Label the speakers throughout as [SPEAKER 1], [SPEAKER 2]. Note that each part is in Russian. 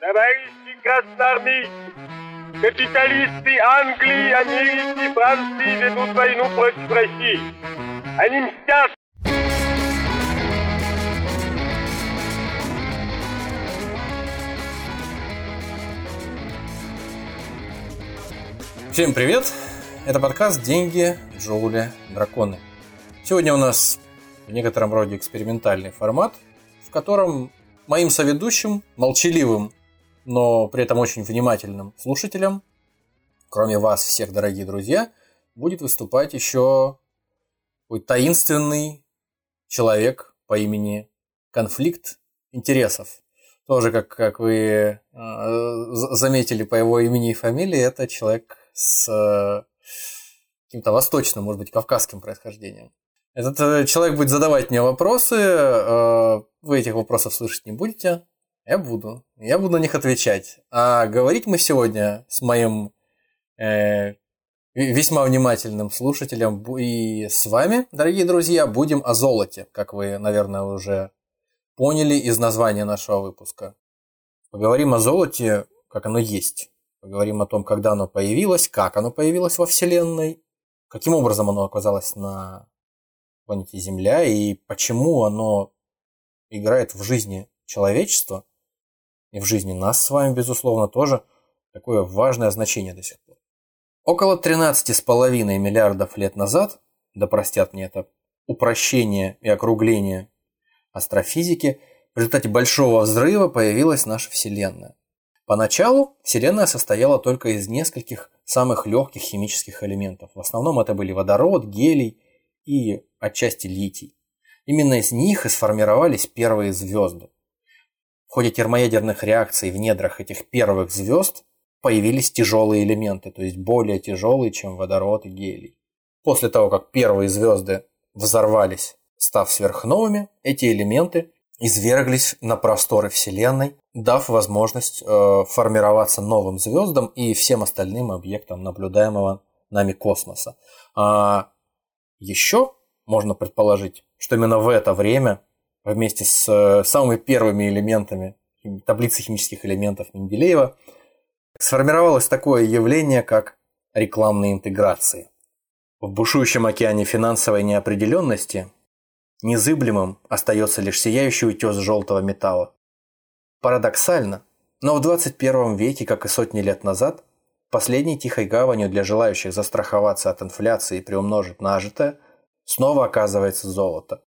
[SPEAKER 1] Товарищи красноармейцы, капиталисты Англии, Америки, Франции ведут войну против России. Они мстят
[SPEAKER 2] Всем привет! Это подкаст «Деньги, Джоули, Драконы». Сегодня у нас в некотором роде экспериментальный формат, в котором моим соведущим, молчаливым, но при этом очень внимательным слушателям, кроме вас всех, дорогие друзья, будет выступать еще таинственный человек по имени Конфликт интересов. Тоже, как, как вы э, заметили по его имени и фамилии, это человек с э, каким-то восточным, может быть, кавказским происхождением. Этот э, человек будет задавать мне вопросы, вы этих вопросов слышать не будете, я буду. Я буду на них отвечать. А говорить мы сегодня с моим э, весьма внимательным слушателем и с вами, дорогие друзья, будем о золоте, как вы, наверное, уже поняли из названия нашего выпуска. Поговорим о золоте, как оно есть. Поговорим о том, когда оно появилось, как оно появилось во Вселенной, каким образом оно оказалось на планете Земля и почему оно играет в жизни человечества и в жизни нас с вами, безусловно, тоже такое важное значение до сих пор. Около 13,5 миллиардов лет назад, да простят мне это упрощение и округление астрофизики, в результате большого взрыва появилась наша Вселенная. Поначалу Вселенная состояла только из нескольких самых легких химических элементов. В основном это были водород, гелий и отчасти литий. Именно из них и сформировались первые звезды. В ходе термоядерных реакций в недрах этих первых звезд появились тяжелые элементы, то есть более тяжелые, чем водород и гелий. После того, как первые звезды взорвались, став сверхновыми, эти элементы изверглись на просторы Вселенной, дав возможность э, формироваться новым звездам и всем остальным объектам наблюдаемого нами космоса. А еще можно предположить, что именно в это время, вместе с э, самыми первыми элементами таблицы химических элементов Менделеева, сформировалось такое явление, как рекламные интеграции. В бушующем океане финансовой неопределенности Незыблемым остается лишь сияющий утес желтого металла. Парадоксально, но в 21 веке, как и сотни лет назад, последней тихой гаванью для желающих застраховаться от инфляции и приумножить нажитое, снова оказывается золото.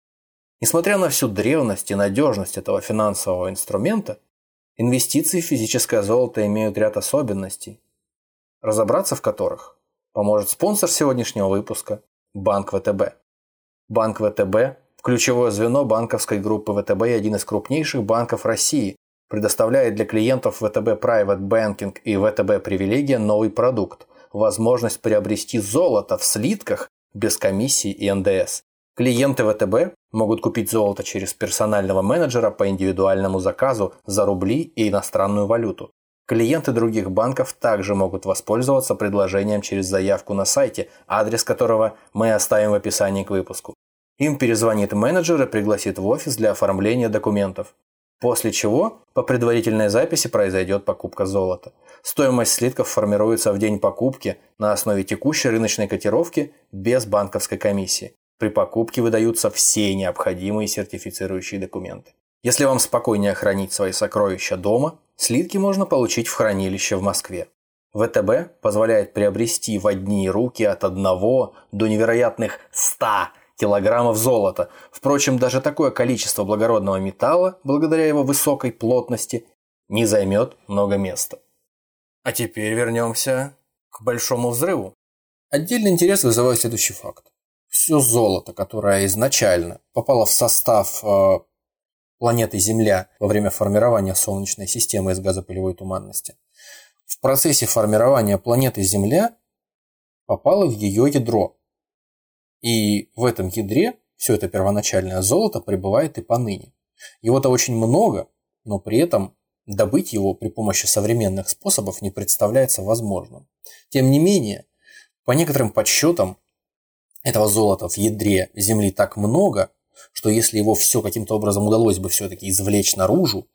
[SPEAKER 2] Несмотря на всю древность и надежность этого финансового инструмента, инвестиции в физическое золото имеют ряд особенностей, разобраться в которых поможет спонсор сегодняшнего выпуска – Банк ВТБ. Банк ВТБ Ключевое звено банковской группы ВТБ и один из крупнейших банков России предоставляет для клиентов ВТБ Private Banking и ВТБ Привилегия новый продукт – возможность приобрести золото в слитках без комиссии и НДС. Клиенты ВТБ могут купить золото через персонального менеджера по индивидуальному заказу за рубли и иностранную валюту. Клиенты других банков также могут воспользоваться предложением через заявку на сайте, адрес которого мы оставим в описании к выпуску. Им перезвонит менеджер и пригласит в офис для оформления документов. После чего по предварительной записи произойдет покупка золота. Стоимость слитков формируется в день покупки на основе текущей рыночной котировки без банковской комиссии. При покупке выдаются все необходимые сертифицирующие документы. Если вам спокойнее хранить свои сокровища дома, слитки можно получить в хранилище в Москве. ВТБ позволяет приобрести в одни руки от 1 до невероятных 100 килограммов золота. Впрочем, даже такое количество благородного металла, благодаря его высокой плотности, не займет много места. А теперь вернемся к Большому взрыву. Отдельный интерес вызывает следующий факт. Все золото, которое изначально попало в состав э, планеты Земля во время формирования Солнечной системы из газопылевой туманности, в процессе формирования планеты Земля попало в ее ядро, и в этом ядре все это первоначальное золото пребывает и поныне. Его-то очень много, но при этом добыть его при помощи современных способов не представляется возможным. Тем не менее, по некоторым подсчетам, этого золота в ядре Земли так много, что если его все каким-то образом удалось бы все-таки извлечь наружу,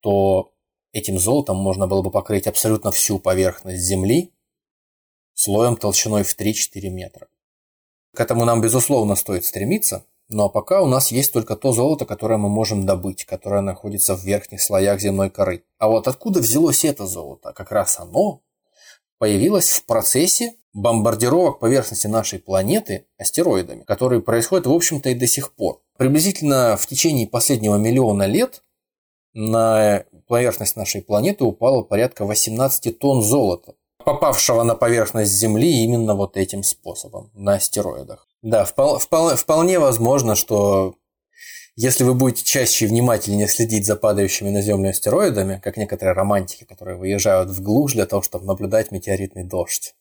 [SPEAKER 2] то Этим золотом можно было бы покрыть абсолютно всю поверхность Земли слоем толщиной в 3-4 метра. К этому нам, безусловно, стоит стремиться, но пока у нас есть только то золото, которое мы можем добыть, которое находится в верхних слоях земной коры. А вот откуда взялось это золото? Как раз оно появилось в процессе бомбардировок поверхности нашей планеты астероидами, которые происходят, в общем-то, и до сих пор. Приблизительно в течение последнего миллиона лет на поверхность нашей планеты упало порядка 18 тонн золота, попавшего на поверхность Земли именно вот этим способом, на астероидах. Да, впол, впол, вполне возможно, что если вы будете чаще и внимательнее следить за падающими на Землю астероидами, как некоторые романтики, которые выезжают в глушь для того, чтобы наблюдать метеоритный дождь,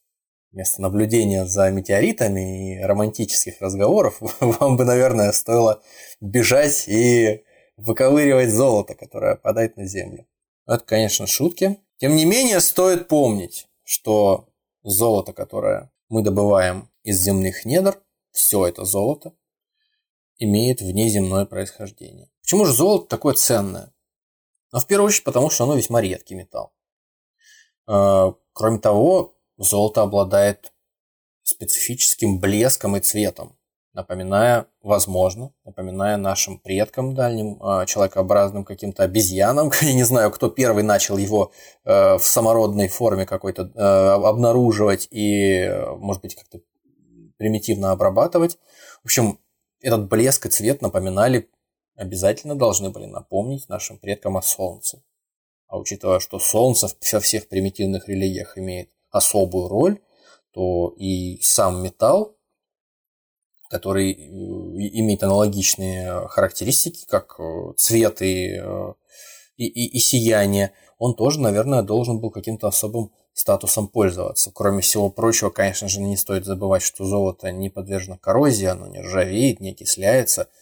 [SPEAKER 2] вместо наблюдения за метеоритами и романтических разговоров, вам бы, наверное, стоило бежать и выковыривать золото, которое падает на Землю. Это, конечно, шутки. Тем не менее, стоит помнить, что золото, которое мы добываем из земных недр, все это золото, имеет внеземное происхождение. Почему же золото такое ценное? Ну, в первую очередь, потому что оно весьма редкий металл. А, кроме того, золото обладает специфическим блеском и цветом напоминая, возможно, напоминая нашим предкам дальним, а, человекообразным каким-то обезьянам. Я не знаю, кто первый начал его э, в самородной форме какой-то э, обнаруживать и, может быть, как-то примитивно обрабатывать. В общем, этот блеск и цвет напоминали, обязательно должны были напомнить нашим предкам о Солнце. А учитывая, что Солнце во всех примитивных религиях имеет особую роль, то и сам металл который э, имеет аналогичные характеристики, как э, цвет и, э, и, и, и сияние, он тоже, наверное, должен был каким-то особым статусом пользоваться. Кроме всего прочего, конечно же, не стоит забывать, что золото не подвержено коррозии, оно не ржавеет, не окисляется –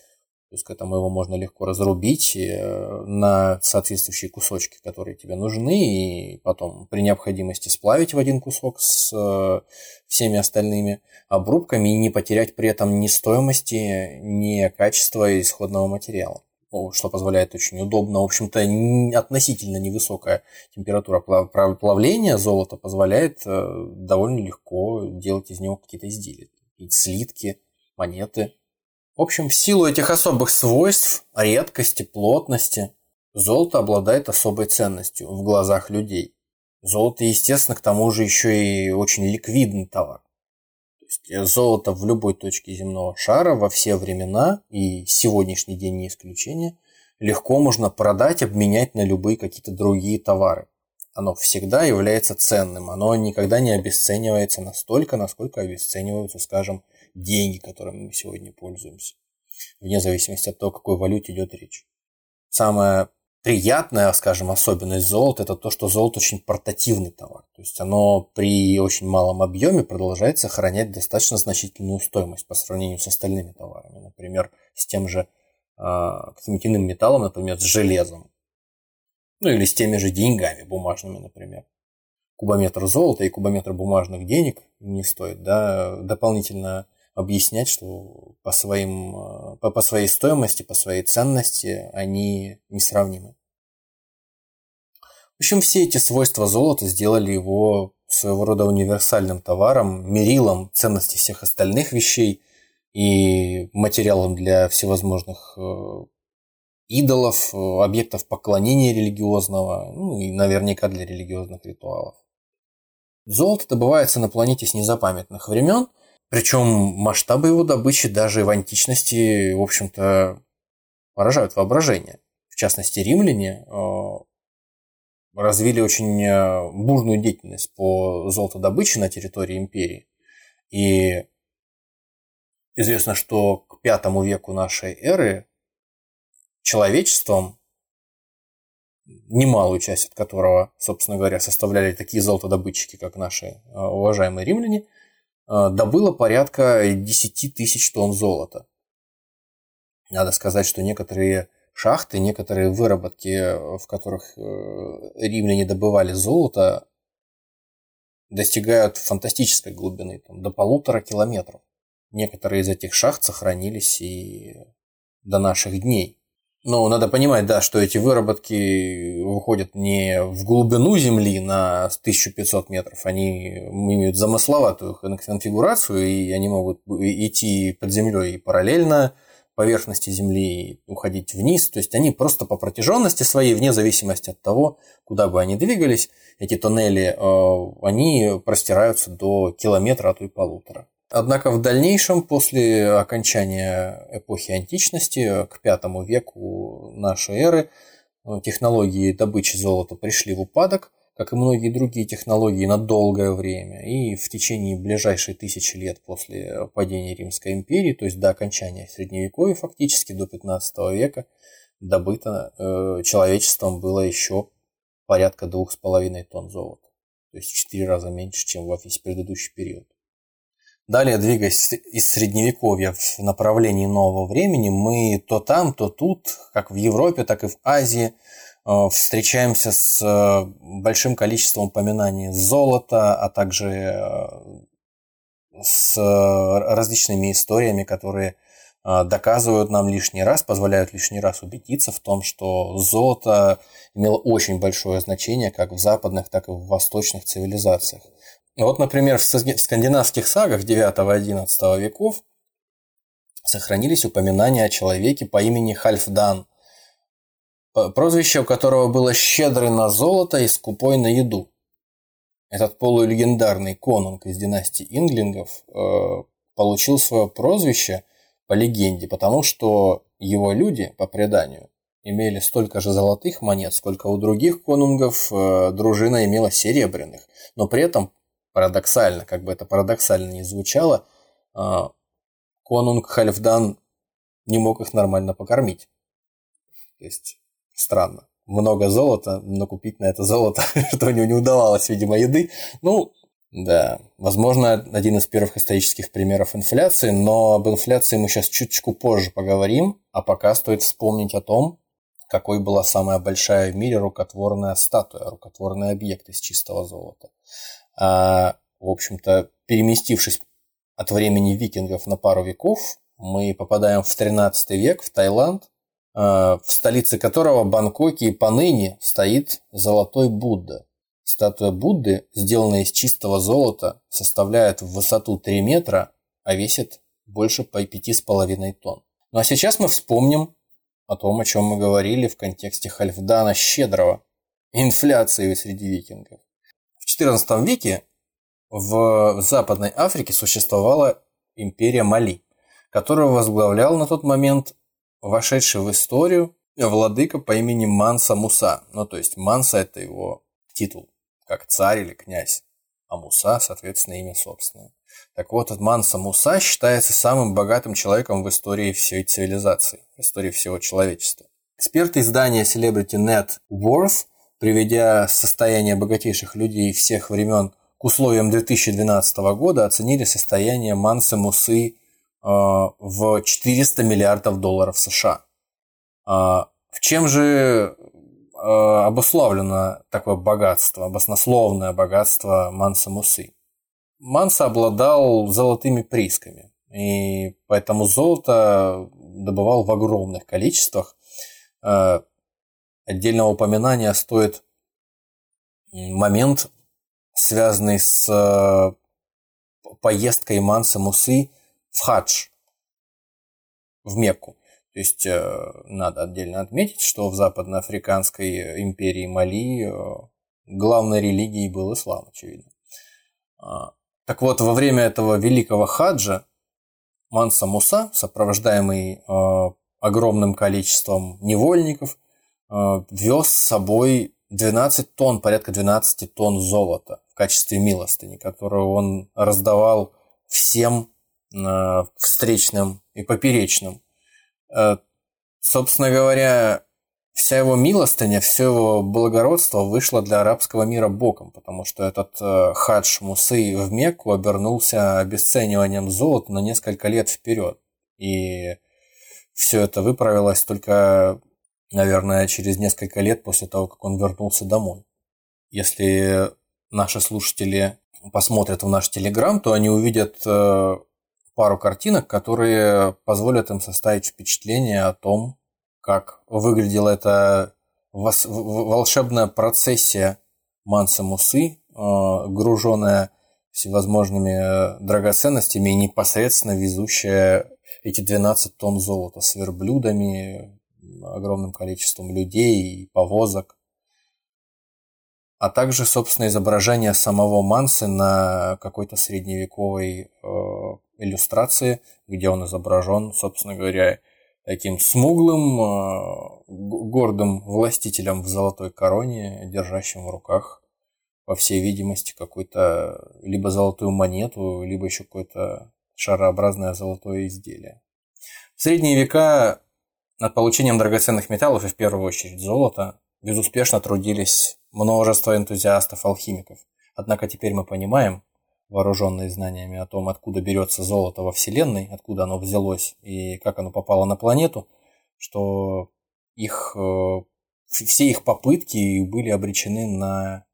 [SPEAKER 2] то есть к этому его можно легко разрубить э, на соответствующие кусочки, которые тебе нужны, и потом при необходимости сплавить в один кусок с э, всеми остальными обрубками и не потерять при этом ни стоимости, ни качества исходного материала что позволяет очень удобно. В общем-то, относительно невысокая температура плавления золота позволяет э, довольно легко делать из него какие-то изделия. Слитки, монеты, в общем, в силу этих особых свойств, редкости, плотности, золото обладает особой ценностью в глазах людей. Золото, естественно, к тому же еще и очень ликвидный товар. То есть э, золото в любой точке земного шара во все времена, и сегодняшний день не исключение, легко можно продать, обменять на любые какие-то другие товары. Оно всегда является ценным, оно никогда не обесценивается настолько, насколько обесцениваются, скажем, деньги, которыми мы сегодня пользуемся, вне зависимости от того, о какой валюте идет речь. Самое приятная, скажем, особенность золота – это то, что золото очень портативный товар. То есть оно при очень малом объеме продолжает сохранять достаточно значительную стоимость по сравнению с остальными товарами. Например, с тем же э, каким-нибудь иным металлом, например, с железом. Ну или с теми же деньгами бумажными, например кубометр золота и кубометр бумажных денег не стоит да, дополнительно объяснять, что по, своим, э, по, по своей стоимости, по своей ценности они несравнимы. В общем, все эти свойства золота сделали его своего рода универсальным товаром, мерилом ценности всех остальных вещей и материалом для всевозможных э, идолов, объектов поклонения религиозного, ну и наверняка для религиозных ритуалов. Золото добывается на планете с незапамятных времен – причем масштабы его добычи даже в античности, в общем-то, поражают воображение. В частности, римляне э, развили очень э, бурную деятельность по золотодобыче на территории империи. И известно, что к пятому веку нашей эры человечеством, немалую часть от которого, собственно говоря, составляли такие золотодобытчики, как наши э, уважаемые римляне – Э, добыло порядка 10 тысяч тонн золота. Надо сказать, что некоторые шахты, некоторые выработки, в которых э, римляне добывали золото, достигают фантастической глубины, там, до полутора километров. Некоторые из этих шахт сохранились и до наших дней. Ну, надо понимать, да, что эти выработки выходят не в глубину Земли на 1500 метров, они имеют замысловатую конфигурацию, и они могут идти под землей параллельно поверхности Земли, уходить вниз. То есть они просто по протяженности своей, вне зависимости от того, куда бы они двигались, эти тоннели, э, они простираются до километра, а то и полутора. Однако в дальнейшем, после окончания эпохи античности, к V веку нашей эры, э, технологии добычи золота пришли в упадок, как и многие другие технологии, на долгое время. И в течение ближайшей тысячи лет после падения Римской империи, то есть до окончания Средневековья фактически, до 15 века, добыто э, человечеством было еще порядка двух с половиной тонн золота. То есть в четыре раза меньше, чем во весь предыдущий период. Далее, двигаясь из средневековья в направлении нового времени, мы то там, то тут, как в Европе, так и в Азии, э, встречаемся с э, большим количеством упоминаний золота, а также э, с различными историями, которые доказывают нам лишний раз, позволяют лишний раз убедиться в том, что золото имело очень большое значение как в западных, так и в восточных цивилизациях. Вот, например, в скандинавских сагах IX-XI веков сохранились упоминания о человеке по имени Хальфдан, прозвище у которого было «щедрый на золото и скупой на еду». Этот полулегендарный конунг из династии Инглингов э, получил свое прозвище по легенде, потому что его люди, по преданию, имели столько же золотых монет, сколько у других конунгов э, дружина имела серебряных, но при этом парадоксально, как бы это парадоксально не звучало, а, конунг Хальфдан не мог их нормально покормить. То есть странно. Много золота, но купить на это золото, что у него не удавалось, видимо, еды. Ну, да, возможно, один из первых исторических примеров инфляции, но об инфляции мы сейчас чуточку позже поговорим, а пока стоит вспомнить о том, какой была самая большая в мире рукотворная статуя, рукотворный объект из чистого золота. А, в общем-то, переместившись от времени викингов на пару веков, мы попадаем в 13 век, в Таиланд, а, в столице которого Бангкоке и поныне стоит золотой Будда. Статуя Будды, сделанная из чистого золота, составляет в высоту 3 метра, а весит больше по 5,5 тонн. Ну а сейчас мы вспомним о том, о чем мы говорили в контексте Хальфдана Щедрого, инфляции среди викингов. XIV веке в Западной Африке существовала империя Мали, которую возглавлял на тот момент вошедший в историю владыка по имени Манса Муса. Ну, то есть Манса – это его титул, как царь или князь, а Муса, соответственно, имя собственное. Так вот, этот Манса Муса считается самым богатым человеком в истории всей цивилизации, в истории всего человечества. Эксперты издания Celebrity Net Worth приведя состояние богатейших людей всех времен к условиям 2012 года, оценили состояние Манса Мусы э, в 400 миллиардов долларов США. А в чем же э, обусловлено такое богатство, баснословное богатство Манса Мусы? Манса обладал золотыми приисками, и поэтому золото добывал в огромных количествах. Э, Отдельного упоминания стоит момент, связанный с э, поездкой Манса Мусы в хадж, в Мекку. То есть э, надо отдельно отметить, что в Западноафриканской империи Мали э, главной религией был ислам, очевидно. А, так вот, во время этого великого хаджа Манса Муса, сопровождаемый огромным количеством невольников, Э, вез с собой 12 тонн, порядка 12 тонн золота в качестве милостыни, которую он раздавал всем э, встречным и поперечным. Э, собственно говоря, вся его милостыня, все его благородство вышло для арабского мира боком, потому что этот хадж Мусы в Мекку обернулся обесцениванием золота на несколько лет вперед. И все это выправилось только наверное, через несколько лет после того, как он вернулся домой. Если наши слушатели посмотрят в наш Телеграм, то они увидят э, пару картинок, которые позволят им составить впечатление о том, как выглядела эта волшебная процессия Манса Мусы, груженная всевозможными драгоценностями и непосредственно везущая эти 12 тонн золота с верблюдами, огромным количеством людей и повозок. А также, собственно, изображение самого Мансы на какой-то средневековой э, иллюстрации, где он изображен, собственно говоря, таким смуглым, э, гордым властителем в золотой короне, держащим в руках, по всей видимости, какую-то либо золотую монету, либо еще какое-то шарообразное золотое изделие. В средние века над получением драгоценных металлов и в первую очередь золота безуспешно трудились множество энтузиастов-алхимиков. Однако теперь мы понимаем, вооруженные знаниями о том, откуда берется золото во Вселенной, откуда оно взялось и как оно попало на планету, что их, э, все их попытки были обречены на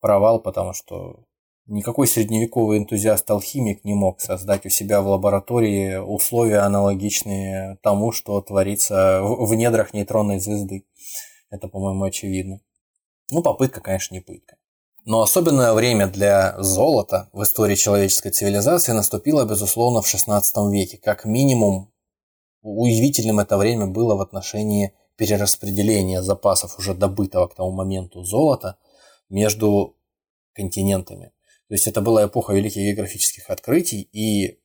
[SPEAKER 2] провал, потому что Никакой средневековый энтузиаст-алхимик не мог создать у себя в лаборатории условия, аналогичные тому, что творится в недрах нейтронной звезды. Это, по-моему, очевидно. Ну, попытка, конечно, не пытка. Но особенное время для золота в истории человеческой цивилизации наступило, безусловно, в XVI веке. Как минимум, уязвительным это время было в отношении перераспределения запасов уже добытого к тому моменту золота между континентами. То есть это была эпоха великих географических открытий, и,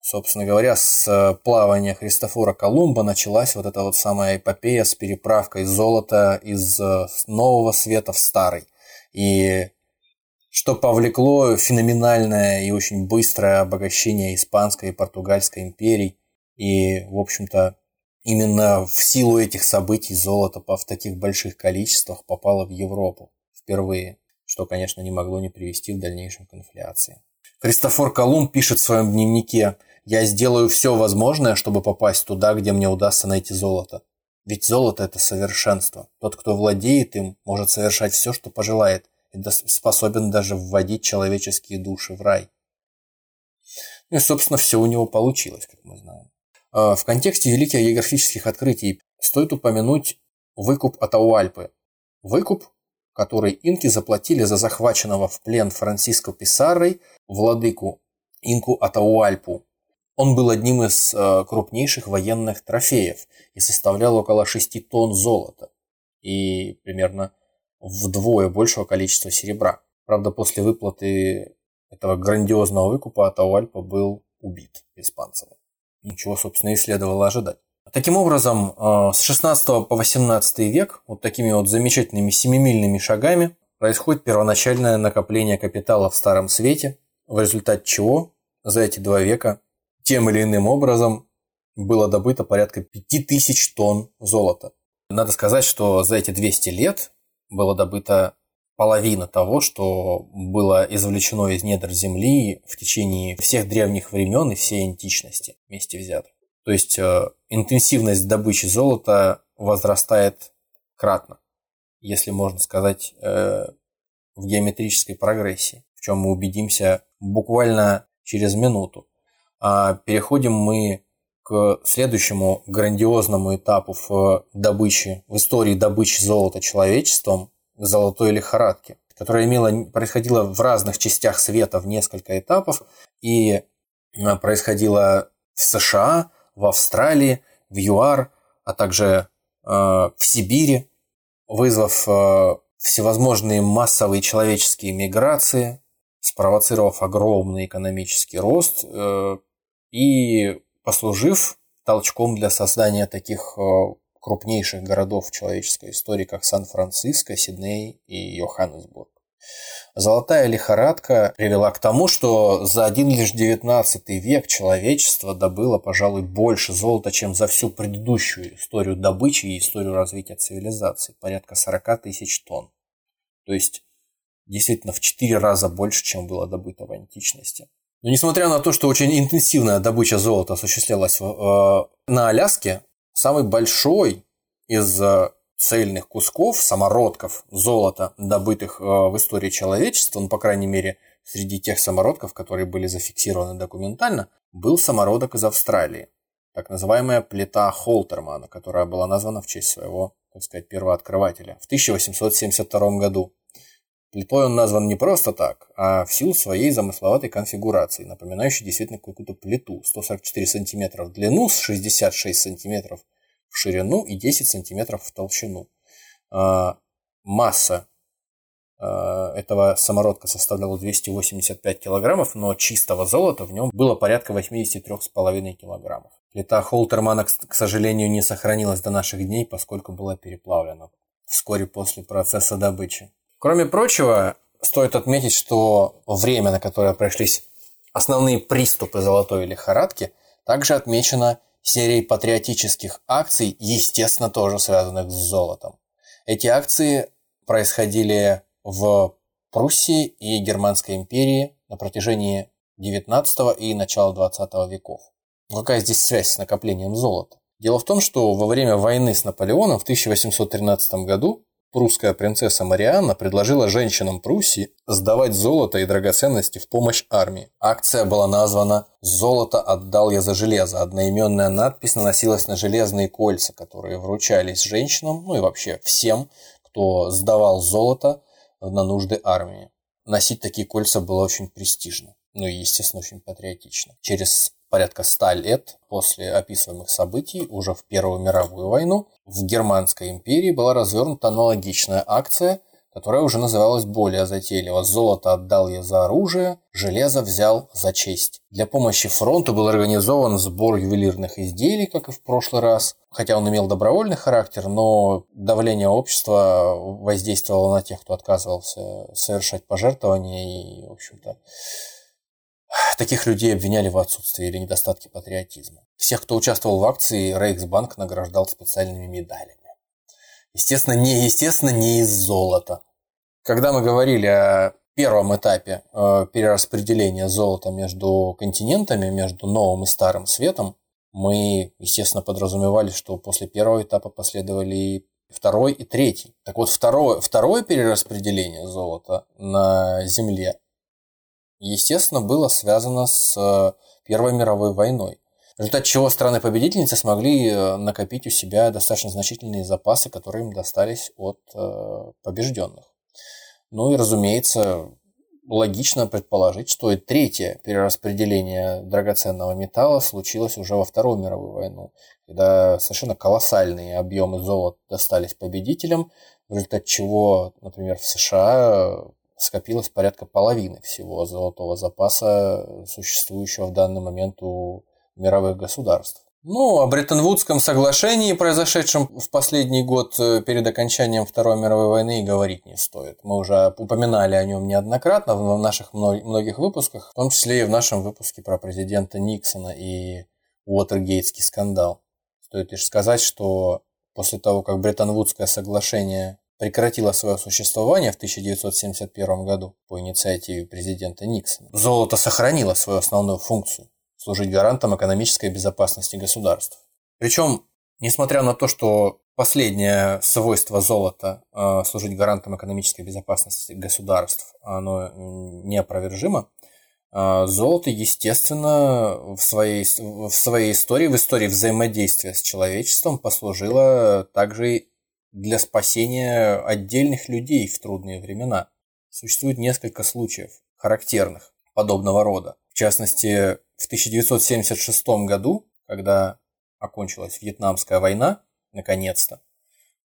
[SPEAKER 2] собственно говоря, с плавания Христофора Колумба началась вот эта вот самая эпопея с переправкой золота из э, нового света в старый. И что повлекло феноменальное и очень быстрое обогащение Испанской и Португальской империй. И, в общем-то, именно в силу этих событий золото в таких больших количествах попало в Европу впервые что, конечно, не могло не привести в дальнейшем к инфляции. Христофор Колумб пишет в своем дневнике «Я сделаю все возможное, чтобы попасть туда, где мне удастся найти золото. Ведь золото – это совершенство. Тот, кто владеет им, может совершать все, что пожелает, и способен даже вводить человеческие души в рай». Ну и, собственно, все у него получилось, как мы знаем. А, в контексте великих географических открытий стоит упомянуть выкуп Атауальпы. Выкуп который инки заплатили за захваченного в плен Франциско Писарой владыку инку Атауальпу. Он был одним из э, крупнейших военных трофеев и составлял около 6 тонн золота и примерно вдвое большего количества серебра. Правда, после выплаты этого грандиозного выкупа Атауальпа был убит испанцами. Ничего, собственно, и следовало ожидать. Таким образом, э, с 16 по 18 век вот такими вот замечательными семимильными шагами происходит первоначальное накопление капитала в Старом Свете, в результате чего за эти два века тем или иным образом было добыто порядка 5000 тонн золота. Надо сказать, что за эти 200 лет было добыто половина того, что было извлечено из недр Земли в течение всех древних времен и всей античности вместе взятых. То есть э, интенсивность добычи золота возрастает кратно, если можно сказать, э, в геометрической прогрессии, в чем мы убедимся буквально через минуту. А переходим мы к следующему грандиозному этапу в добыче, в истории добычи золота человечеством, золотой лихорадке, которая имела, происходила в разных частях света в несколько этапов и э, происходила в США, в Австралии, в ЮАР, а также э, в Сибири, вызвав э, всевозможные массовые человеческие миграции, спровоцировав огромный экономический рост э, и послужив толчком для создания таких э, крупнейших городов человеческой истории, как Сан-Франциско, Сидней и Йоханнесбург. Золотая лихорадка привела к тому, что за один лишь девятнадцатый век человечество добыло, пожалуй, больше золота, чем за всю предыдущую историю добычи и историю развития цивилизации. Порядка 40 тысяч тонн. То есть, действительно, в 4 раза больше, чем было добыто в античности. Но несмотря на то, что очень интенсивная добыча золота осуществлялась э, на Аляске, самый большой из э, цельных кусков, самородков золота, добытых э, в истории человечества, ну, по крайней мере, среди тех самородков, которые были зафиксированы документально, был самородок из Австралии. так называемая плита Холтермана, которая была названа в честь своего, так сказать, первооткрывателя в 1872 году. Плитой он назван не просто так, а в силу своей замысловатой конфигурации, напоминающей действительно какую-то плиту. 144 сантиметра в длину, 66 сантиметров в ширину и 10 сантиметров в толщину. А, масса а, этого самородка составляла 285 килограммов, но чистого золота в нем было порядка 83,5 килограммов. Плита Холтермана, к сожалению, не сохранилась до наших дней, поскольку была переплавлена вскоре после процесса добычи. Кроме прочего, стоит отметить, что время, на которое пришлись основные приступы золотой лихорадки, также отмечено серией патриотических акций, естественно, тоже связанных с золотом. Эти акции происходили в Пруссии и Германской империи на протяжении XIX и начала XX веков. Какая здесь связь с накоплением золота? Дело в том, что во время войны с Наполеоном в 1813 году прусская принцесса Марианна предложила женщинам Пруссии сдавать золото и драгоценности в помощь армии. Акция была названа «Золото отдал я за железо». Одноименная надпись наносилась на железные кольца, которые вручались женщинам, ну и вообще всем, кто сдавал золото на нужды армии. Носить такие кольца было очень престижно, ну и, естественно, очень патриотично. Через порядка ста лет после описываемых событий, уже в Первую мировую войну, в Германской империи была развернута аналогичная акция, которая уже называлась более затейливо «Золото отдал я за оружие, железо взял за честь». Для помощи фронту был организован сбор ювелирных изделий, как и в прошлый раз. Хотя он имел добровольный характер, но давление общества воздействовало на тех, кто отказывался совершать пожертвования и, в общем-то, Таких людей обвиняли в отсутствии или недостатке патриотизма. Всех, кто участвовал в акции, Рейхсбанк награждал специальными медалями. Естественно, не, естественно, не из золота. Когда мы говорили о первом этапе э, перераспределения золота между континентами, между новым и старым светом, мы, естественно, подразумевали, что после первого этапа последовали и второй и третий. Так вот, второе, второе перераспределение золота на Земле естественно, было связано с э, Первой мировой войной. В результате чего страны-победительницы смогли э, накопить у себя достаточно значительные запасы, которые им достались от э, побежденных. Ну и, разумеется, логично предположить, что и третье перераспределение драгоценного металла случилось уже во Вторую мировую войну, когда совершенно колоссальные объемы золота достались победителям, в результате чего, например, в США скопилось порядка половины всего золотого запаса, существующего в данный момент у мировых государств. Ну, о Бреттон-Вудском соглашении, произошедшем в последний год э, перед окончанием Второй мировой войны, и говорить не стоит. Мы уже упоминали о нем неоднократно в наших многих выпусках, в том числе и в нашем выпуске про президента Никсона и Уотергейтский скандал. Стоит лишь сказать, что после того, как Бреттон-Вудское соглашение прекратила свое существование в 1971 году по инициативе президента Никсона. Золото сохранило свою основную функцию – служить гарантом экономической безопасности государств. Причем, несмотря на то, что последнее свойство золота э, служить гарантом экономической безопасности государств, оно неопровержимо, э, золото, естественно, в своей, в своей истории, в истории взаимодействия с человечеством послужило также для спасения отдельных людей в трудные времена. Существует несколько случаев, характерных подобного рода. В частности, в 1976 году, когда окончилась Вьетнамская война, наконец-то,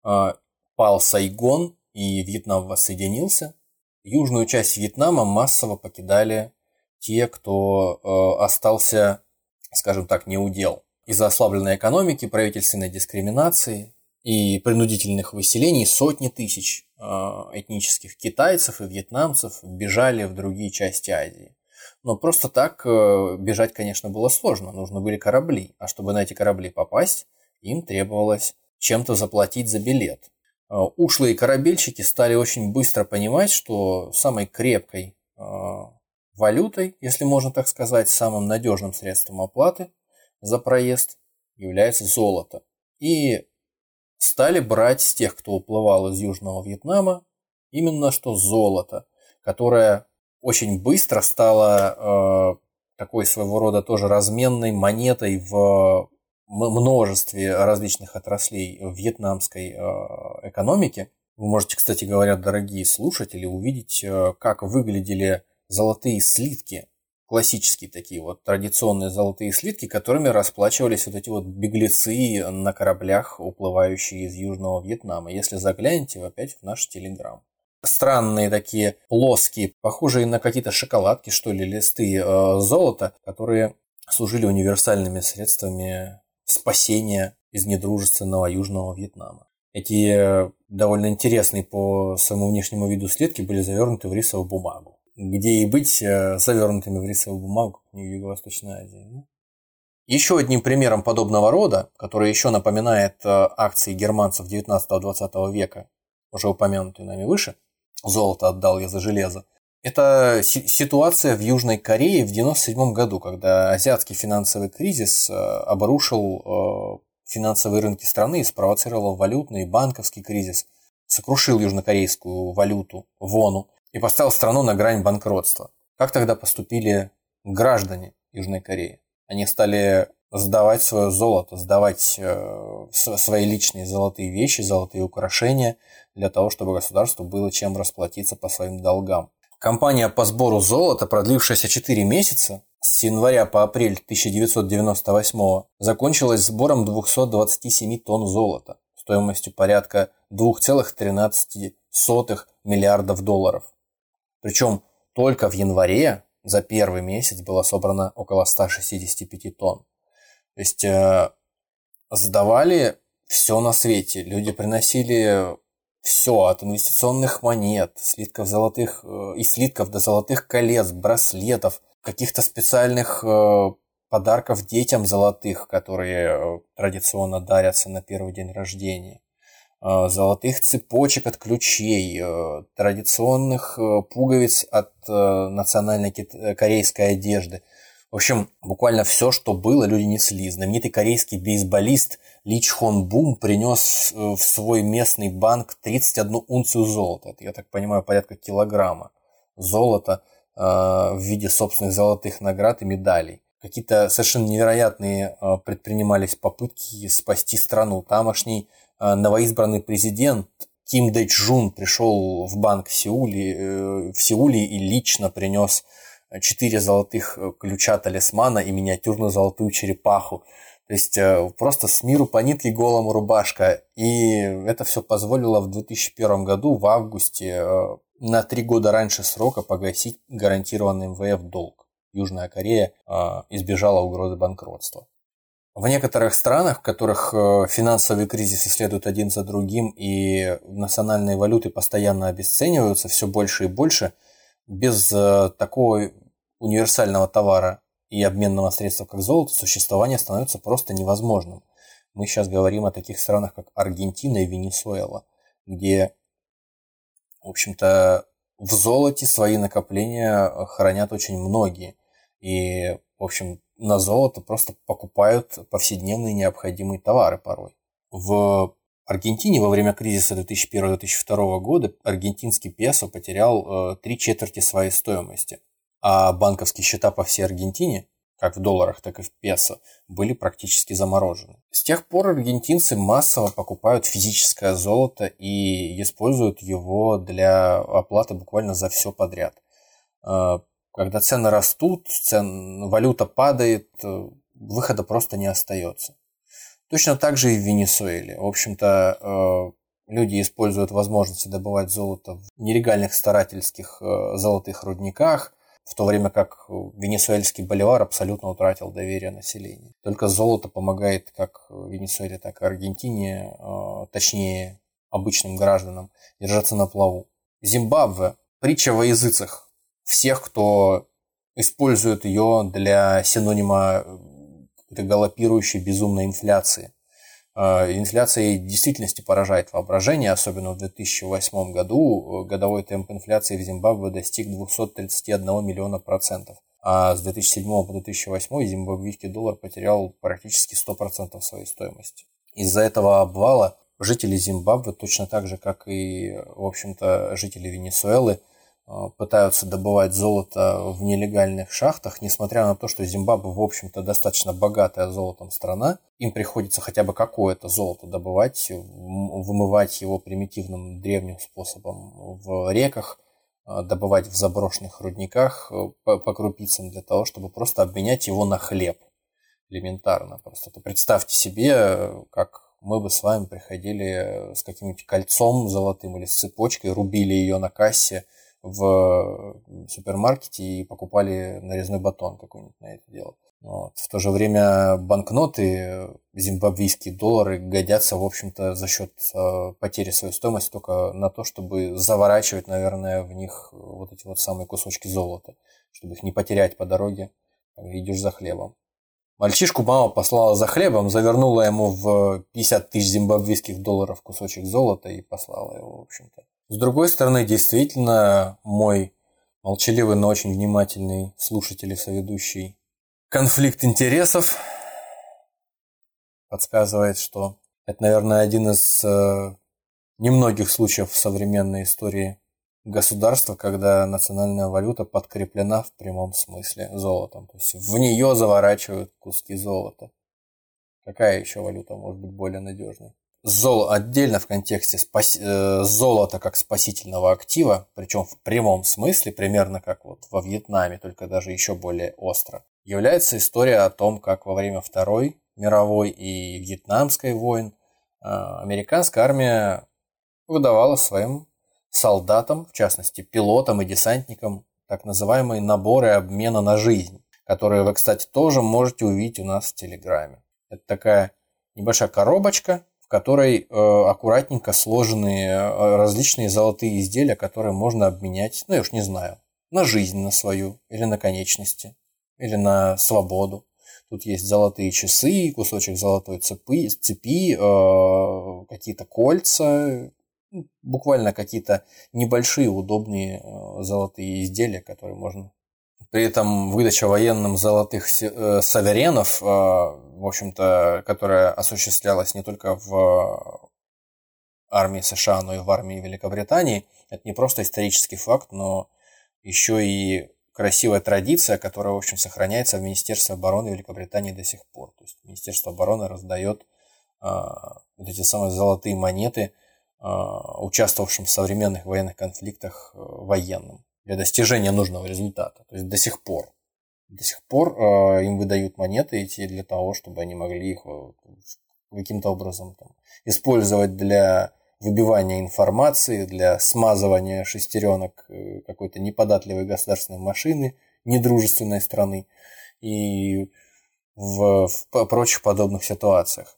[SPEAKER 2] а, пал Сайгон и Вьетнам воссоединился, южную часть Вьетнама массово покидали те, кто а, остался, скажем так, неудел. Из-за ослабленной экономики, правительственной дискриминации и принудительных выселений сотни тысяч а, этнических китайцев и вьетнамцев бежали в другие части Азии. Но просто так э, бежать, конечно, было сложно. Нужны были корабли. А чтобы на эти корабли попасть, им требовалось чем-то заплатить за билет. А, ушлые корабельщики стали очень быстро понимать, что самой крепкой а, валютой, если можно так сказать, самым надежным средством оплаты за проезд является золото. И стали брать с тех, кто уплывал из Южного Вьетнама, именно что золото, которое очень быстро стало э, такой своего рода тоже разменной монетой в множестве различных отраслей вьетнамской э, экономики. Вы можете, кстати говоря, дорогие слушатели, увидеть, э, как выглядели золотые слитки, классические такие вот традиционные золотые слитки, которыми расплачивались вот эти вот беглецы на кораблях, уплывающие из Южного Вьетнама. Если заглянете опять в наш Телеграм. Странные такие плоские, похожие на какие-то шоколадки, что ли, листы э, золота, которые служили универсальными средствами спасения из недружественного Южного Вьетнама. Эти э, довольно интересные по своему внешнему виду слитки были завернуты в рисовую бумагу. Где и быть э, завернутыми в рисовую бумагу, в Юго-Восточной Азии. Еще одним примером подобного рода, который еще напоминает э, акции германцев 19-20 века, уже упомянутые нами выше, золото отдал я за железо, это ситуация в Южной Корее в 1997 году, когда азиатский финансовый кризис э, обрушил финансовые рынки страны и спровоцировал валютный и банковский кризис, сокрушил южнокорейскую валюту, вону, и поставил страну на грань банкротства. Как тогда поступили граждане Южной Кореи? Они стали сдавать свое золото, сдавать э, свои личные золотые вещи, золотые украшения для того, чтобы государству было чем расплатиться по своим долгам. Кампания по сбору золота, продлившаяся 4 месяца, с января по апрель 1998 закончилась сбором 227 тонн золота стоимостью порядка 2,13 миллиардов долларов. Причем только в январе за первый месяц было собрано около 165 тонн. То есть э, сдавали все на свете. Люди приносили все, от инвестиционных монет, слитков золотых э, и слитков до золотых колец, браслетов, каких-то специальных э, подарков детям золотых, которые э, традиционно дарятся на первый день рождения, золотых цепочек от ключей, традиционных пуговиц от национальной корейской одежды. В общем, буквально все, что было, люди несли. Знаменитый корейский бейсболист Ли Чхон Бум принес э, в свой местный банк 31 унцию золота. Это, я так понимаю, порядка килограмма золота э, в виде собственных золотых наград и медалей. Какие-то совершенно невероятные э, предпринимались попытки спасти страну. Тамошний э, новоизбранный президент Ким Дэ Чжун пришел в банк в Сеуле, э, в Сеуле и лично принес четыре золотых э, ключа талисмана и миниатюрную золотую черепаху. То есть э, просто с миру по нитке голому рубашка. И это все позволило в 2001 году, в августе, э, на три года раньше срока погасить гарантированный МВФ долг. Южная Корея избежала угрозы банкротства. В некоторых странах, в которых финансовые кризисы следуют один за другим и национальные валюты постоянно обесцениваются все больше и больше, без такого универсального товара и обменного средства, как золото, существование становится просто невозможным. Мы сейчас говорим о таких странах, как Аргентина и Венесуэла, где, в общем-то, в золоте свои накопления хранят очень многие. И, в общем, на золото просто покупают повседневные необходимые товары порой. В Аргентине во время кризиса 2001-2002 года аргентинский песо потерял э, три четверти своей стоимости а банковские счета по всей Аргентине, как в долларах, так и в песо, были практически заморожены. С тех пор аргентинцы массово покупают физическое золото и используют его для оплаты буквально за все подряд. Когда цены растут, цен, валюта падает, выхода просто не остается. Точно так же и в Венесуэле. В общем-то, э, люди используют возможности добывать золото в нелегальных старательских э, золотых рудниках, в то время как венесуэльский боливар абсолютно утратил доверие населения. Только золото помогает как Венесуэле, так и Аргентине, точнее обычным гражданам, держаться на плаву. Зимбабве – притча во языцах всех, кто использует ее для синонима галопирующей безумной инфляции – а, инфляция в действительности поражает воображение, особенно в 2008 году. Годовой темп инфляции в Зимбабве достиг 231 миллиона процентов. А с 2007 по 2008 зимбабвийский доллар потерял практически 100% своей стоимости. Из-за этого обвала жители Зимбабве, точно так же, как и, в общем-то, жители Венесуэлы, пытаются добывать золото в нелегальных шахтах, несмотря на то, что Зимбабве, в общем-то, достаточно богатая золотом страна, им приходится хотя бы какое-то золото добывать, вымывать его примитивным древним способом в реках, добывать в заброшенных рудниках по, по крупицам для того, чтобы просто обменять его на хлеб элементарно. Просто то представьте себе, как мы бы с вами приходили с каким-нибудь кольцом золотым или с цепочкой, рубили ее на кассе в супермаркете и покупали нарезной батон какой-нибудь на это дело. Вот. В то же время банкноты, зимбабвийские доллары годятся, в общем-то, за счет э, потери своей стоимости только на то, чтобы заворачивать, наверное, в них вот эти вот самые кусочки золота, чтобы их не потерять по дороге, идешь за хлебом. Мальчишку мама послала за хлебом, завернула ему в 50 тысяч зимбабвийских долларов кусочек золота и послала его, в общем-то. С другой стороны, действительно, мой молчаливый, но очень внимательный слушатель и соведущий конфликт интересов подсказывает, что это, наверное, один из э, немногих случаев в современной истории государства, когда национальная валюта подкреплена в прямом смысле золотом. То есть в нее заворачивают куски золота. Какая еще валюта может быть более надежной? Зол отдельно в контексте спас... э, золота как спасительного актива, причем в прямом смысле, примерно как вот во Вьетнаме, только даже еще более остро, является история о том, как во время Второй мировой и Вьетнамской войн э, американская армия выдавала своим солдатам, в частности пилотам и десантникам, так называемые наборы обмена на жизнь, которые вы, кстати, тоже можете увидеть у нас в Телеграме. Это такая небольшая коробочка, которой э, аккуратненько сложены э, различные золотые изделия, которые можно обменять, ну я уж не знаю, на жизнь на свою, или на конечности, или на свободу. Тут есть золотые часы, кусочек золотой цепи, цепи э, какие-то кольца, буквально какие-то небольшие удобные э, золотые изделия, которые можно при этом выдача военным золотых э, саверенов, э, в общем-то, которая осуществлялась не только в армии США, но и в армии Великобритании, это не просто исторический факт, но еще и красивая традиция, которая, в общем, сохраняется в Министерстве обороны Великобритании до сих пор. То есть Министерство обороны раздает вот эти самые золотые монеты а, участвовавшим в современных военных конфликтах э, военным для достижения нужного результата. То есть до сих пор. До сих пор э, им выдают монеты эти для того, чтобы они могли их э, каким-то образом там, использовать для выбивания информации, для смазывания шестеренок какой-то неподатливой государственной машины, недружественной страны и в, в прочих подобных ситуациях.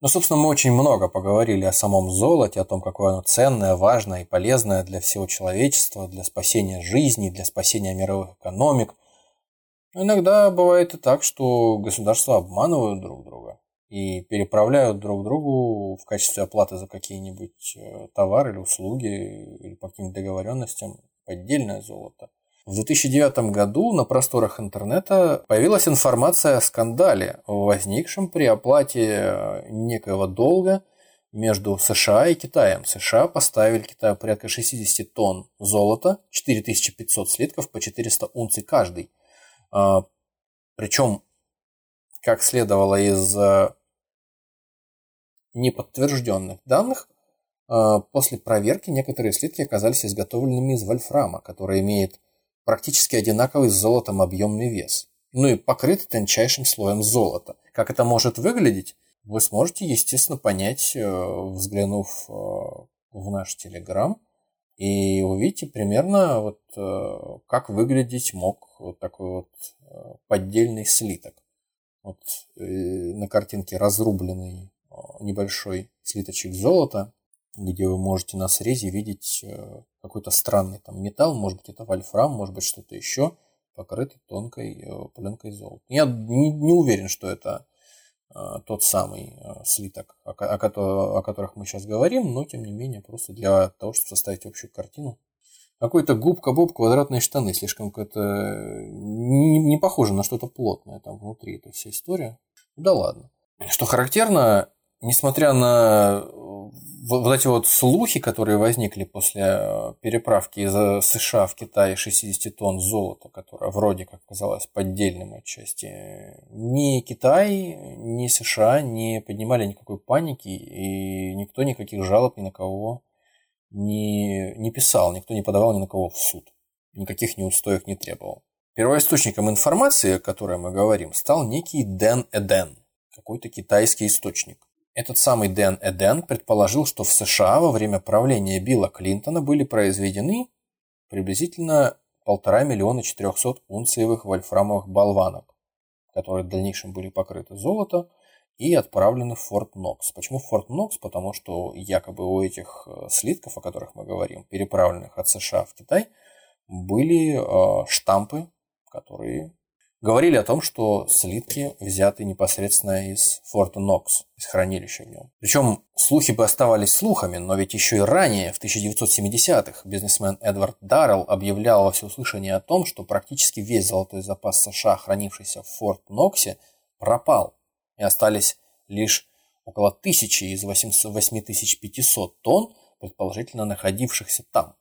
[SPEAKER 2] Ну, собственно, мы очень много поговорили о самом золоте, о том, какое оно ценное, важное и полезное для всего человечества, для спасения жизни, для спасения мировых экономик. Но иногда бывает и так, что государства обманывают друг друга и переправляют друг другу в качестве оплаты за какие-нибудь э, товары или услуги или по каким-то договоренностям поддельное золото. В 2009 году на просторах интернета появилась информация о скандале, возникшем при оплате э, некоего долга между США и Китаем. США поставили Китаю порядка 60 тонн золота, 4500 слитков по 400 унций каждый. А, Причем, как следовало из э, неподтвержденных данных, э, после проверки некоторые слитки оказались изготовленными из вольфрама, который имеет практически одинаковый с золотом объемный вес, ну и покрыты тончайшим слоем золота. Как это может выглядеть, вы сможете, естественно, понять, э, взглянув э, в наш Телеграм, и увидите примерно, вот, э, как выглядеть мог вот такой вот поддельный слиток. Вот на картинке разрубленный небольшой слиточек золота, где вы можете на срезе видеть какой-то странный там металл, может быть это вольфрам, может быть что-то еще, покрытый тонкой э, пленкой золота. Я не, не уверен, что это э, тот самый э, слиток, о, о, о которых мы сейчас говорим, но тем не менее просто для того, чтобы составить общую картину. Какой-то губка-боб, квадратные штаны, слишком какое-то не, не похоже на что-то плотное там внутри, эта вся история. Да ладно. Что характерно, несмотря на вот эти вот слухи, которые возникли после э, переправки из США в Китай 60 тонн золота, которое вроде как казалось поддельным отчасти, ни Китай, ни США не поднимали никакой паники, и никто никаких жалоб ни на кого не, не писал, никто не подавал ни на кого в суд, никаких неустоек не требовал. Первоисточником информации, о которой мы говорим, стал некий Дэн Эден, какой-то китайский источник. Этот самый Дэн Эден предположил, что в США во время правления Билла Клинтона были произведены приблизительно полтора миллиона четырехсот унциевых вольфрамовых болванок, которые в дальнейшем были покрыты золотом и отправлены в Форт Нокс. Почему Форт Нокс? Потому что якобы у этих э, слитков, о которых мы говорим, переправленных от США в Китай, были э, штампы, которые говорили о том, что слитки взяты непосредственно из форта Нокс, из хранилища в нем. Причем слухи бы оставались слухами, но ведь еще и ранее, в 1970-х, бизнесмен Эдвард Даррелл объявлял во всеуслышание о том, что практически весь золотой запас США, хранившийся в форт Ноксе, пропал, и остались лишь около тысячи из 8500 тонн, предположительно находившихся там.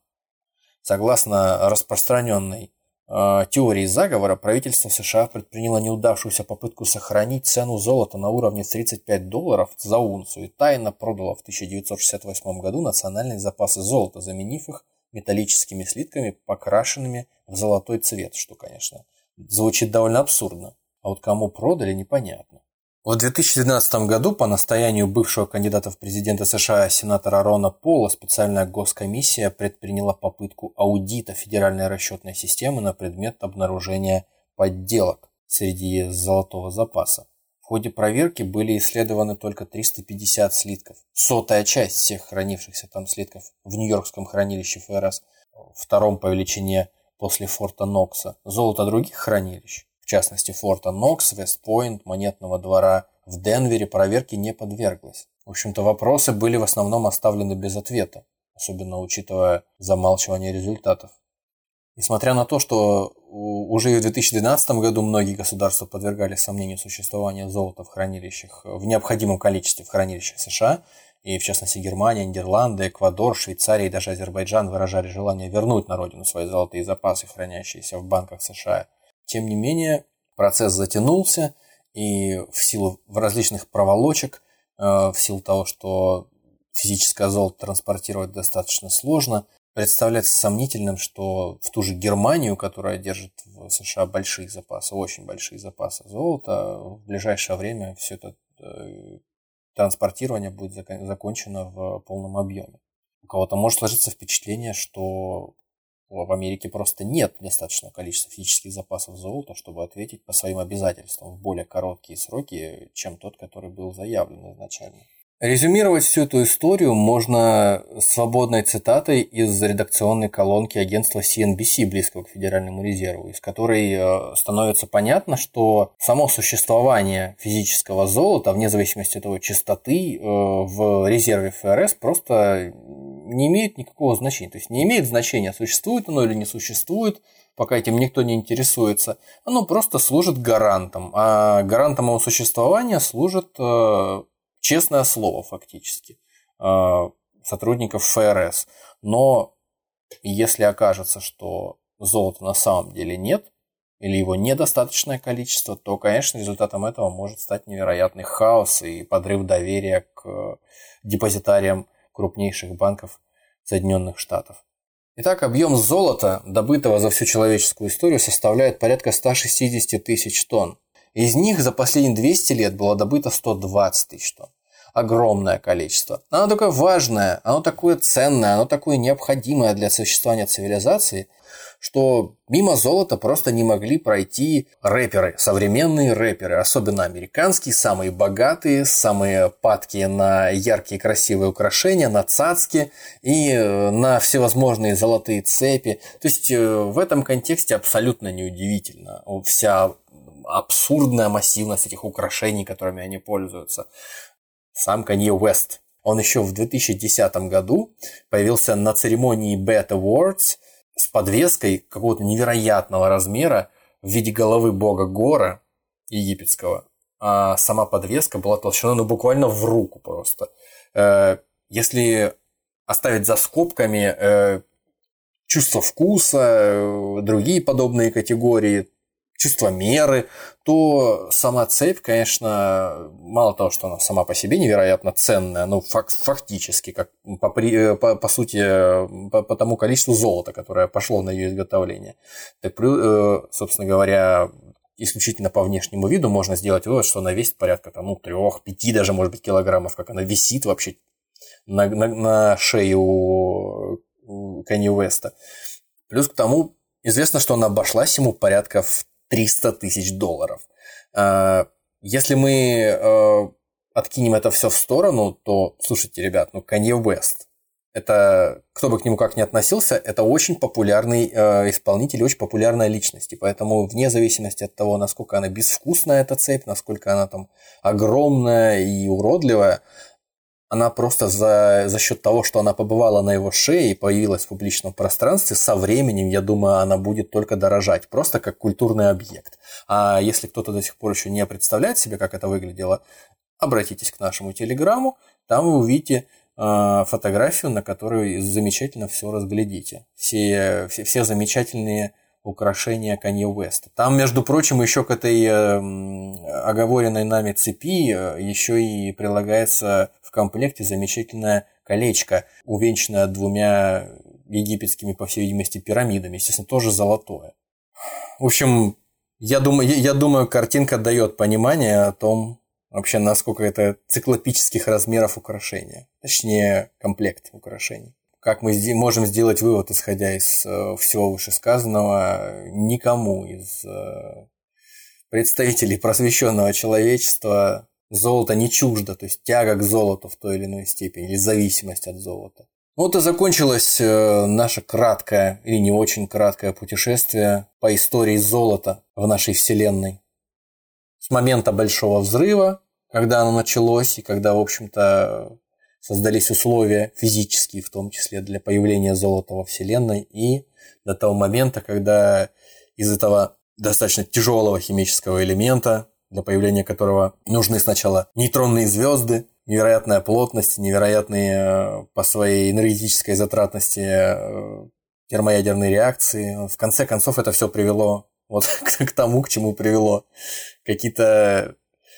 [SPEAKER 2] Согласно распространенной теории заговора правительство США предприняло неудавшуюся попытку сохранить цену золота на уровне 35 долларов за унцию и тайно продало в 1968 году национальные запасы золота, заменив их металлическими слитками, покрашенными в золотой цвет, что, конечно, звучит довольно абсурдно. А вот кому продали, непонятно. В 2012 году по настоянию бывшего кандидата в президенты США сенатора Рона Пола специальная госкомиссия предприняла попытку аудита Федеральной расчетной системы на предмет обнаружения подделок среди золотого запаса. В ходе проверки были исследованы только 350 слитков, сотая часть всех хранившихся там слитков в Нью-Йоркском хранилище ФРС, втором по величине после форта Нокса. Золото других хранилищ в частности форта Нокс, Вестпойнт, Монетного двора в Денвере проверки не подверглась. В общем-то, вопросы были в основном оставлены без ответа, особенно учитывая замалчивание результатов. Несмотря на то, что уже в 2012 году многие государства подвергали сомнению существования золота в хранилищах, в необходимом количестве в хранилищах США, и в частности Германия, Нидерланды, Эквадор, Швейцария и даже Азербайджан выражали желание вернуть на родину свои золотые запасы, хранящиеся в банках США, тем не менее, процесс затянулся, и в силу различных проволочек, э, в силу того, что физическое золото транспортировать достаточно сложно, представляется сомнительным, что в ту же Германию, которая держит в США большие запасы, очень большие запасы золота, в ближайшее время все это э, транспортирование будет закончено в полном объеме. У кого-то может сложиться впечатление, что в Америке просто нет достаточного количества физических запасов золота, чтобы ответить по своим обязательствам в более короткие сроки, чем тот, который был заявлен изначально. Резюмировать всю эту историю можно свободной цитатой из редакционной колонки агентства CNBC, близкого к Федеральному резерву, из которой э, становится понятно, что само существование физического золота, вне зависимости от его частоты, э, в резерве ФРС просто не имеет никакого значения. То есть не имеет значения, существует оно или не существует, пока этим никто не интересуется. Оно просто служит гарантом. А гарантом его существования служит э, честное слово фактически э, сотрудников ФРС. Но если окажется, что золота на самом деле нет, или его недостаточное количество, то, конечно, результатом этого может стать невероятный хаос и подрыв доверия к депозитариям крупнейших банков Соединенных Штатов. Итак, объем золота, добытого за всю человеческую историю, составляет порядка 160 тысяч тонн. Из них за последние 200 лет было добыто 120 тысяч тонн огромное количество. Оно такое важное, оно такое ценное, оно такое необходимое для существования цивилизации, что мимо золота просто не могли пройти рэперы, современные рэперы, особенно американские, самые богатые, самые падкие на яркие красивые украшения, на цацки и э, на всевозможные золотые цепи. То есть э, в этом контексте абсолютно неудивительно вся абсурдная массивность этих украшений, которыми они пользуются сам Канье Уэст. Он еще в 2010 году появился на церемонии BET Awards с подвеской какого-то невероятного размера в виде головы бога Гора египетского. а сама подвеска была толщиной ну, буквально в руку просто. Э, если оставить за скобками э, чувство вкуса, э, другие подобные категории, чувство меры, то сама цепь, конечно, мало того, что она сама по себе невероятно ценная, ну, фак фактически, как по, по, по сути, по, по тому количеству золота, которое пошло на ее изготовление. Так, собственно говоря, исключительно по внешнему виду можно сделать вывод, что она весит порядка там, ну, трех, пяти даже, может быть, килограммов, как она висит вообще на, на, на шее у, Канье Уэста. Плюс к тому, известно, что она обошлась ему порядка в 300 тысяч долларов. А, если мы э, откинем это все в сторону, то, слушайте, ребят, ну, Канье Уэст, это, кто бы к нему как ни относился, это очень популярный э, исполнитель, очень популярная личность. И поэтому вне зависимости от того, насколько она безвкусная, эта цепь, насколько она там огромная и уродливая, она просто за, за счет того, что она побывала на его шее и появилась в публичном пространстве, со временем, я думаю, она будет только дорожать, просто как культурный объект. А если кто-то до сих пор еще не представляет себе, как это выглядело, обратитесь к нашему телеграмму, там вы увидите а, фотографию, на которой замечательно все разглядите. Все, все, все замечательные украшения Канье Уэста. Там, между прочим, еще к этой э, оговоренной нами цепи э, еще и прилагается комплекте замечательное колечко, увенчанное двумя египетскими, по всей видимости, пирамидами. Естественно, тоже золотое. В общем, я думаю, я думаю, картинка дает понимание о том, вообще насколько это циклопических размеров украшения, точнее комплект украшений. Как мы можем сделать вывод, исходя из э, всего вышесказанного, никому из э, представителей просвещенного человечества золото не чуждо, то есть тяга к золоту в той или иной степени, или зависимость от золота. Вот и закончилось э, наше краткое или не очень краткое путешествие по истории золота в нашей Вселенной. С момента Большого Взрыва когда оно началось и когда, в общем-то, создались условия физические, в том числе для появления золота во Вселенной, и до того момента, когда из этого достаточно тяжелого химического элемента, для появления которого нужны сначала нейтронные звезды, невероятная плотность, невероятные э, по своей энергетической затратности э, термоядерные реакции. В конце концов это все привело вот к тому, к чему привело. Какие-то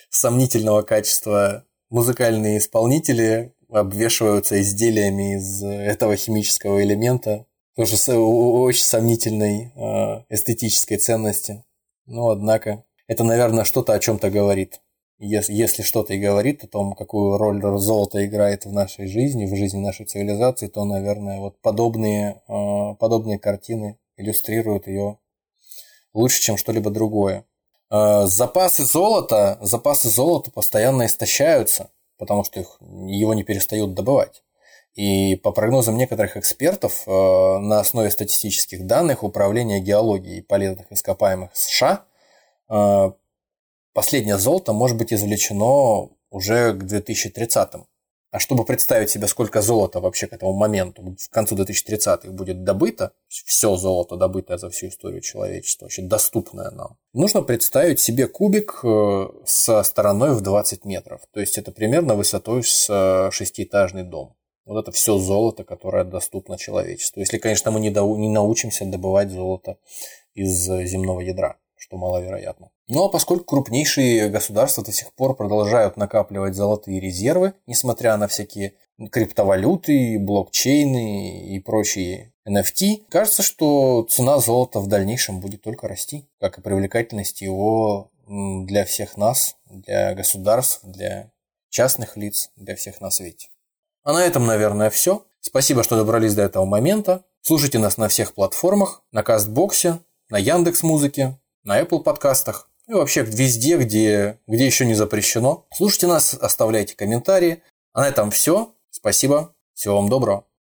[SPEAKER 2] сомнительного качества музыкальные исполнители обвешиваются изделиями из этого химического элемента, тоже с очень сомнительной а, эстетической ценности. Но, однако, это, наверное, что-то о чем-то говорит. Если, если что-то и говорит о том, какую роль золото играет в нашей жизни, в жизни нашей цивилизации, то, наверное, вот подобные, а, подобные картины иллюстрируют ее лучше, чем что-либо другое. Э, запасы золота, запасы золота постоянно истощаются, потому что их, его не перестают добывать. И по прогнозам некоторых экспертов, э, на основе статистических данных Управления геологии и полезных ископаемых США, э, последнее золото может быть извлечено уже к 2030 а чтобы представить себе, сколько золота вообще к этому моменту, к концу 2030-х будет добыто, все золото, добытое за всю историю человечества, вообще доступное нам, нужно представить себе кубик э, со стороной в 20 метров. То есть это примерно высотой с э, шестиэтажный дом. Вот это все золото, которое доступно человечеству. Если, конечно, мы не, до, не научимся добывать золото из э, земного ядра что маловероятно. Но поскольку крупнейшие государства до сих пор продолжают накапливать золотые резервы, несмотря на всякие криптовалюты, блокчейны и прочие NFT, кажется, что цена золота в дальнейшем будет только расти, как и привлекательность его для всех нас, для государств, для частных лиц, для всех на свете. А на этом, наверное, все. Спасибо, что добрались до этого момента. Слушайте нас на всех платформах, на Кастбоксе, на Яндекс Музыке, на Apple подкастах и вообще везде, где, где еще не запрещено. Слушайте нас, оставляйте комментарии. А на этом все. Спасибо. Всего вам доброго.